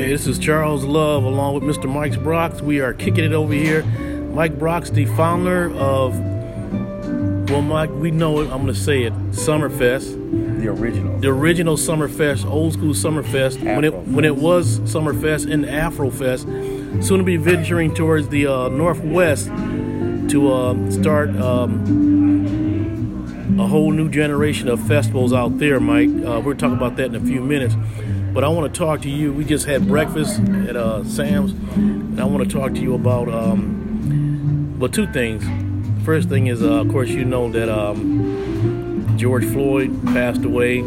Hey, this is Charles Love along with Mr. Mike Brock. We are kicking it over here. Mike Brock, the founder of, well, Mike, we know it, I'm going to say it, Summerfest. The original. The original Summerfest, old school Summerfest, when it when it was Summerfest and Afrofest, soon to be venturing towards the uh, Northwest to uh, start um, a whole new generation of festivals out there, Mike. Uh, we're talking about that in a few minutes. But I want to talk to you. We just had breakfast at uh, Sam's, and I want to talk to you about, um, well, two things. First thing is, uh, of course, you know that um, George Floyd passed away.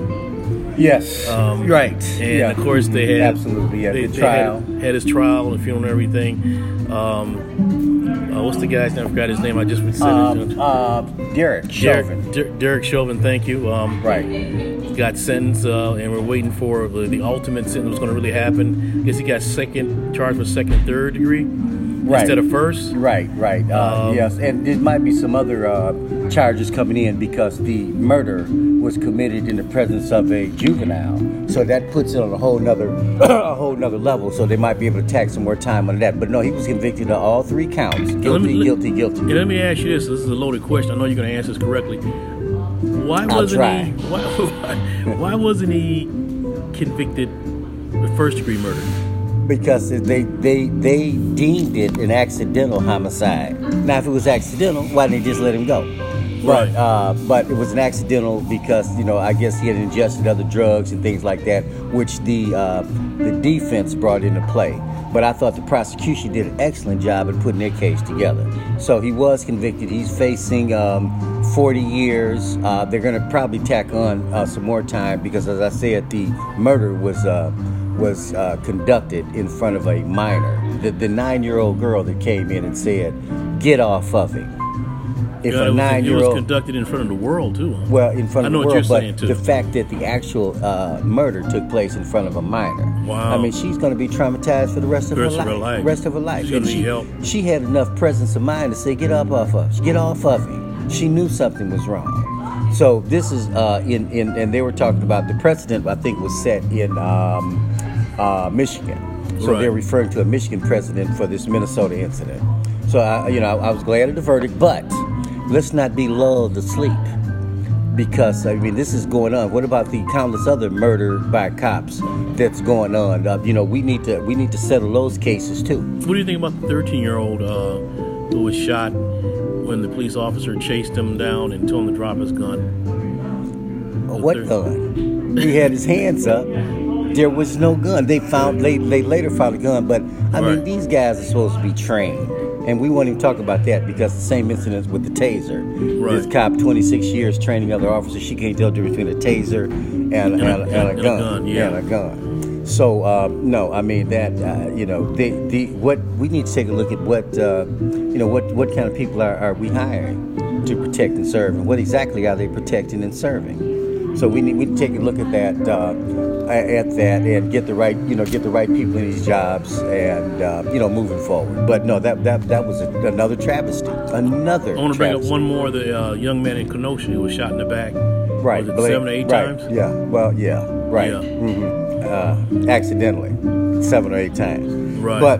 Yes. Um, right. And yeah. of course, they had absolutely yeah, they, the trial. had, had his trial and funeral and everything. Um, uh, what's the guy's name? I forgot his name. I just said Um, it. uh, Derek Chauvin. Derek, Der- Derek Chauvin, thank you. Um, Right. Got sentenced, uh, and we're waiting for the, the ultimate sentence was going to really happen. I guess he got second charged for second, third degree Right. instead of first. Right, right. Uh, Um, yes, and there might be some other uh, charges coming in because the murder was committed in the presence of a juvenile. So that puts it on a whole nother, a whole nother level. So they might be able to tack some more time on that. But no, he was convicted of all three counts: guilty, me- guilty, guilty. Let me ask you this: This is a loaded question. I know you're going to answer this correctly. Why I'll wasn't try. he? Why, why, why wasn't he convicted of first degree murder? because they they they deemed it an accidental homicide. Now, if it was accidental, why didn't they just let him go? But Right. uh, but it was an accidental because you know I guess he had ingested other drugs and things like that, which the uh, the defense brought into play. But I thought the prosecution did an excellent job in putting their case together. So he was convicted. He's facing um, 40 years. Uh, they're going to probably tack on uh, some more time because, as I said, the murder was uh, was uh, conducted in front of a minor. The, the nine-year-old girl that came in and said, "Get off of him." If Yeah, a it was, nine-year-old, was conducted in front of the world too. huh? well, in front I of the what world, but the fact that the actual uh, murder took place in front of a minor. Wow. I mean, she's going to be traumatized for the rest of Rest her of life. her life. Rest of her life. She's gonna need she, help. she had enough presence of mind to say, "Get up off of, get off of him." She knew something was wrong. So this is uh, in in, and they were talking about the precedent. I think was set in um, uh, Michigan. So Right. they're referring to a Michigan precedent for this Minnesota incident. So I, you know, I was glad of the verdict, but let's not be lulled to sleep because I mean this is going on. What about the countless other murder by cops that's going on? Uh, you know, we need to we need to settle those cases too. What do you think about the 13 year old uh, who was shot when the police officer chased him down and told him to drop his gun? What gun? He had his hands up. There was no gun. They found they they later found a gun, but I mean Right. these guys are supposed to be trained. And we won't even talk about that because the same incident with the taser. Right. This cop, 26 years training other officers, she can't tell the difference between a taser and, and, a- a, and a and a gun. gun, yeah. And a gun. So uh, no, I mean that uh, you know the the what we need to take a look at what uh, you know what what kind of people are, are we hiring to protect and serve, and what exactly are they protecting and serving? So we need we need to take a look at that uh, at that and get the right you know get the right people in these jobs and uh, you know moving forward. But no, that that that was a, another travesty. Another. I want to bring up one more. The uh, young man in Kenosha who was shot in the back. Right, Blake- seven or eight right, times? Yeah. Well, yeah. Right. Yeah. hmm Uh, accidentally, seven or eight times. Right. But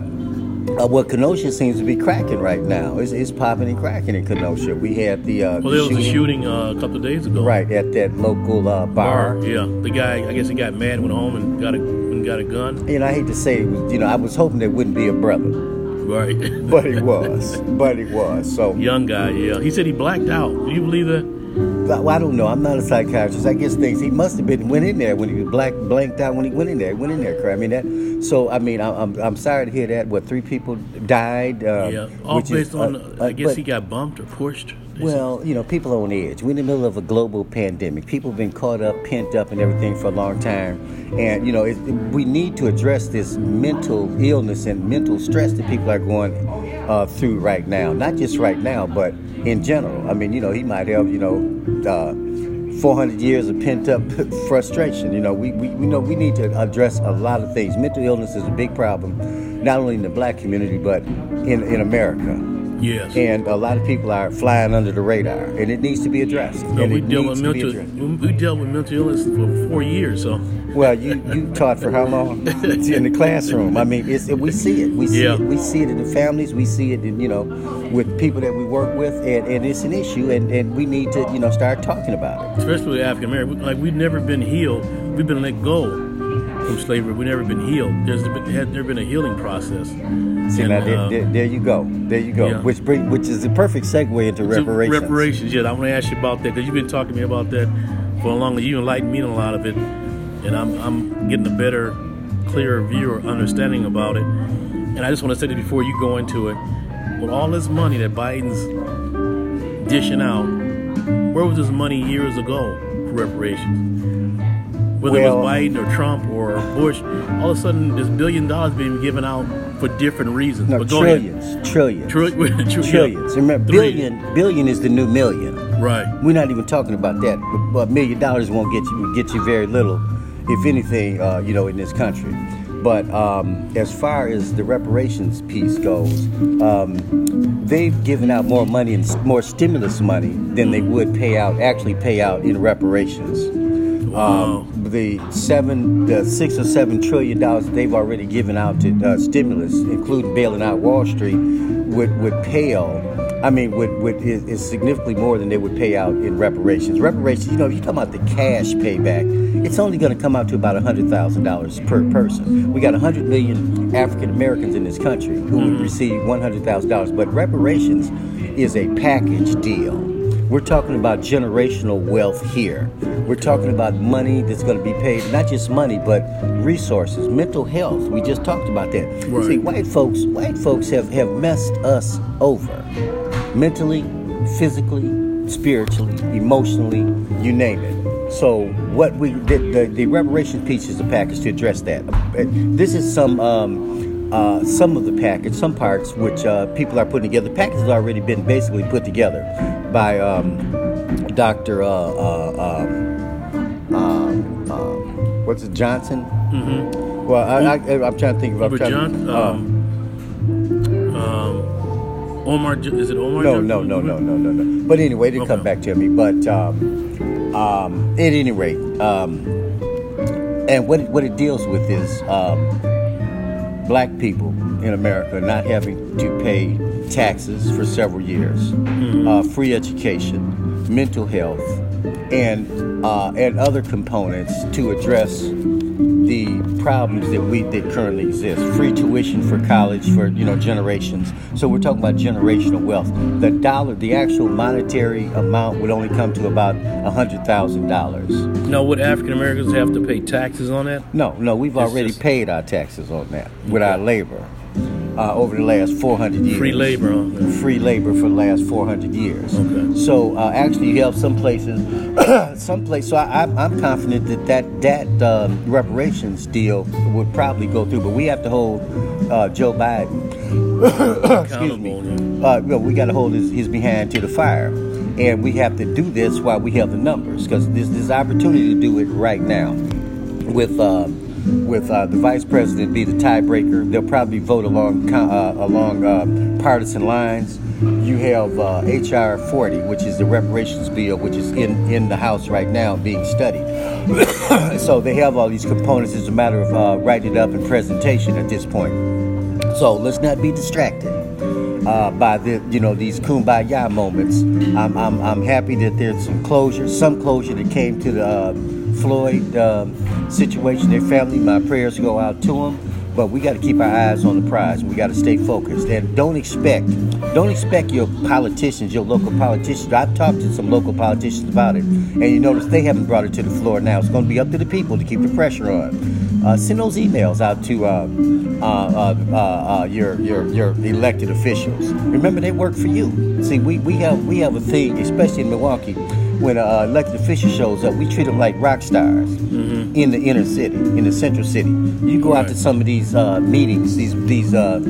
uh, what Kenosha seems to be cracking right now is it's popping and cracking in Kenosha. We had the uh, Well, there was a shooting uh, a couple of days ago. right at that local uh, bar. Yeah. The guy, I guess he got mad, went home and got a and got a gun. And I hate to say, it was, you know, I was hoping there wouldn't be a brother, Right. but it was. but it was. So Young guy. Yeah. He said he blacked out. Do you believe that? Well, I don't know. I'm not a psychiatrist. I guess things he must have been went in there when he was black blanked out when he went in there. He went in there. I mean that. So I mean, I- I'm I'm sorry to hear that. What three people died? Uh, yeah. All which is, based on. uh, I uh, guess but- he got bumped or pushed. Well, you know, people are on edge. We're in the middle of a global pandemic. People have been caught up, pent up, and everything for a long time. And you know, it, we need to address this mental illness and mental stress that people are going uh, through right now. Not just right now, but in general. I mean, you know, he might have, you know, uh, 400 years of pent up frustration. You know, we, we, we know we need to address a lot of things. Mental illness is a big problem, not only in the black community, but in, in America. Yes. And a lot of people are flying under the radar, and it needs to be addressed. No, and we dealt with mental. We dealt with mental illness for four years. So Well, you you taught for how long? in the classroom. I mean, it's, we see it. We see Yeah. it. We see it in the families. We see it in you know with people that we work with, and, and it's an issue, and, and we need to you know start talking about it. especially African American, like we've never been healed. We've been let go from slavery. We've never been healed. There's been, had there been a healing process. See, And, now there, uh, there, there you go. There you go. yeah. Which bring, which is the perfect segue into reparations. Reparations, yeah. I want to ask you about that because you've been talking to me about that for a long. time. You enlightened me on a lot of it, and I'm I'm getting a better, clearer view or understanding about it. And I just want to say that before you go into it, with all this money that Biden's dishing out, where was this money years ago for reparations? Whether it was Biden or Trump or Bush, all of a sudden there's billion dollars being given out for different reasons. No, But ahead. trillions, trillions, Tri- tri- trillions. Remember, Three. billion, billion is the new million. Right. We're not even talking about that. But a million dollars won't get you get you very little, if anything, uh, you know, in this country. But um, as far as the reparations piece goes, um, they've given out more money and more stimulus money than they would pay out actually pay out in reparations. Um, the seven, the six or seven trillion dollars they've already given out to uh, stimulus, including bailing out Wall Street, would would pale. I mean, would would is, is significantly more than they would pay out in reparations. Reparations, you know, if you talk about the cash payback, it's only going to come out to about hundred thousand dollars per person. We got hundred million African Americans in this country who would receive one hundred thousand dollars, but reparations is a package deal. We're talking about generational wealth here. We're talking about money that's going to be paid, not just money, but resources, mental health. We just talked about that. Right. See, white folks, white folks have, have messed us over. Mentally, physically, spiritually, emotionally, you name it. So what we the, the, the reparations piece is a package to address that. This is some um, uh, some of the package, some parts which uh, people are putting together. The package has already been basically put together by um, Dr. Uh, uh, um, um, um, what's it, Johnson? Mm-hmm. Well, I, I, I'm trying to think of. Robert trying to- John, uh, um, um, Omar, is it Omar? no, no, no, no, no, no, no. But anyway, it didn't come back to me. But um, um, at any rate, um, and what it, what it deals with is um, black people in America not having to pay taxes for several years, uh, free education, mental health, and uh, and other components to address the problems that we that currently exist. Free tuition for college for you know generations. So we're talking about generational wealth. The dollar, the actual monetary amount would only come to about a hundred thousand dollars. Now, would African Americans have to pay taxes on that? No, no, we've It's already just- paid our taxes on that with our labor uh, over the last 400 years. Free labor? Free labor for the last 400 years. Okay. So uh, actually, you have some places, some place. So I, I'm, I'm confident that that that um, reparations deal would probably go through, but we have to hold uh, Joe Biden. excuse me. Uh, well, we got to hold his, his behind to the fire, and we have to do this while we have the numbers, because this this opportunity to do it right now with uh, with uh, the vice president be the tiebreaker. They'll probably vote along uh, along uh, partisan lines. You have uh, HR 40, which is the reparations bill, which is in, in the House right now being studied. so they have all these components. It's a matter of uh, writing it up and presentation at this point. So let's not be distracted uh, by the you know these kumbaya moments. I'm, I'm, I'm happy that there's some closure, some closure that came to the uh, Floyd um, situation. Their family, my prayers go out to them. But we got to keep our eyes on the prize. We got to stay focused and don't expect, don't expect your politicians, your local politicians. I've talked to some local politicians about it, and you notice they haven't brought it to the floor now. It's going to be up to the people to keep the pressure on. Uh, send those emails out to uh, uh, uh, uh, uh, your, your your elected officials. Remember, they work for you. See, we, we have we have a thing, especially in Milwaukee, when an uh, elected official shows up, we treat them like rock stars in the inner city, in the central city. You go out to some of these uh, meetings, these these uh,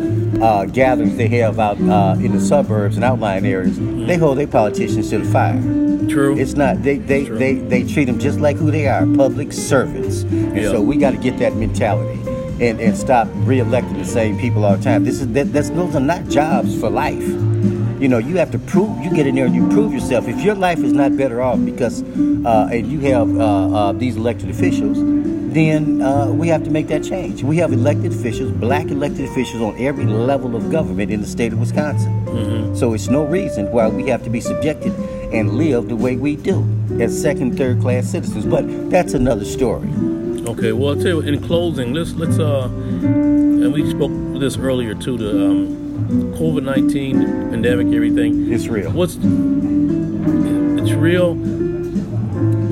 uh, gatherings they have out uh, in the suburbs and outlying areas. They hold their politicians to the fire. True. It's not. They they, True. they they treat them just like who they are, public servants. And Yeah. so we got to get that mentality and, and stop re-electing the same people all the time. This is that, that's those are not jobs for life. You know, you have to prove. You get in there and you prove yourself. If your life is not better off because uh, and you have uh, uh, these elected officials, then uh, we have to make that change. We have elected officials, black elected officials on every level of government in the state of Wisconsin. Mm-hmm. So it's no reason why we have to be subjected and live the way we do as second, third class citizens. But that's another story. Okay, well, I'll tell you, in closing, let's let's uh, and we spoke this earlier too. The um, COVID nineteen pandemic, everything. It's real. What's it's real.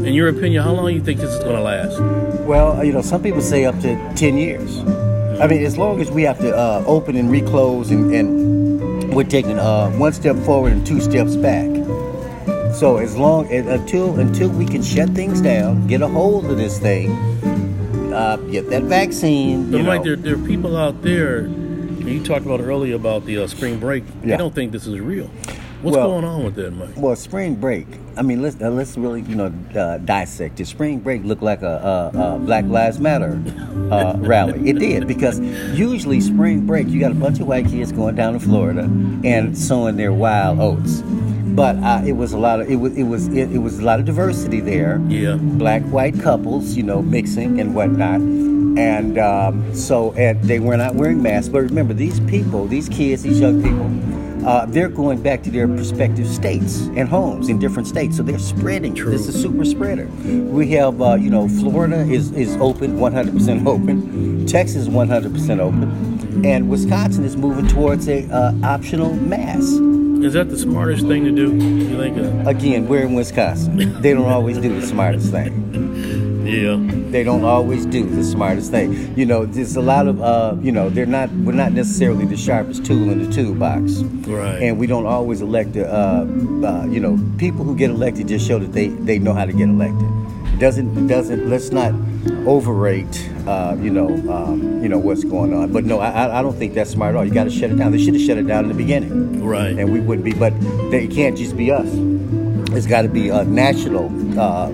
In your opinion, how long do you think this is going to last? Well, you know, some people say up to 10 years. I mean, as long as we have to uh, open and reclose and, and we're taking uh, one step forward and two steps back. So as long as, until until we can shut things down, get a hold of this thing, uh, get that vaccine. But you know. there, there are people out there. You talked about earlier about the uh, spring break. Yeah. don't think this is real. What's Well- going on with that, Mike? Well, spring break. I mean, let's uh, let's really you know uh, dissect it. Spring break looked like a, a, a Black Lives Matter uh, rally. It did because usually spring break you got a bunch of white kids going down to Florida and sowing their wild oats. But uh, it was a lot of it was it was it, it was a lot of diversity there. Yeah. black white couples, you know, mixing and whatnot. And um, so, and they were not wearing masks. But remember, these people, these kids, these young people, uh, they're going back to their prospective states and homes in different states. So they're spreading. True. This is a super spreader. We have, uh, you know, Florida is, is open, 100% open. Texas is 100% open. And Wisconsin is moving towards a uh, optional mask. Is that the smartest thing to do? You think? Again, we're in Wisconsin. They don't always do the smartest thing. Yeah. they don't always do the smartest thing. You know, there's a lot of uh, you know, they're not we're not necessarily the sharpest tool in the toolbox. Right. And we don't always elect uh, uh, you know, people who get elected just show that they they know how to get elected. Doesn't doesn't let's not overrate uh, you know um, you know what's going on. But no, I I- don't think that's smart at all. You got to shut it down. They should have shut it down in the beginning Right. and we wouldn't be. But they, it can't just be us. It's got to be a national uh,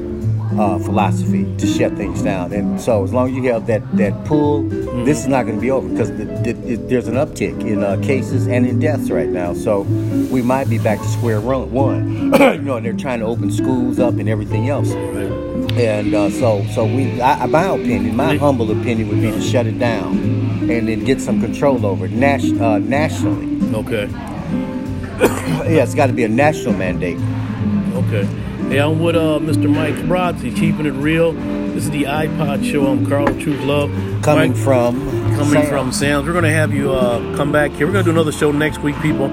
uh, philosophy to shut things down. And so, as long as you have that that pull, this is not going to be over because the, the, it- there's an uptick in uh, cases and in deaths right now. So, we might be back to square one. you know, and they're trying to open schools up and everything else. And uh, so, so we, I, my opinion, my humble opinion would be to shut it down and then get some control over it nas- uh, nationally. Okay. Yeah, it's got to be a national mandate. Okay. Hey, I'm with uh, Mr. Mike. He's keeping it real. This is the iPod show. I'm Carl Truth Love. Coming Mike, from coming Sam. from Sam's. We're going to have you uh, come back here. We're going to do another show next week, people.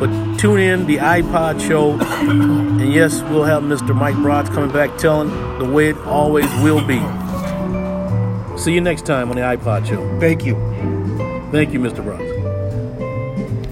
But tune in, the iPod show. and yes, we'll have Mr. Mike Brock coming back telling the way it always will be. See you next time on the iPod show. Thank you. Thank you, Mr. Brock.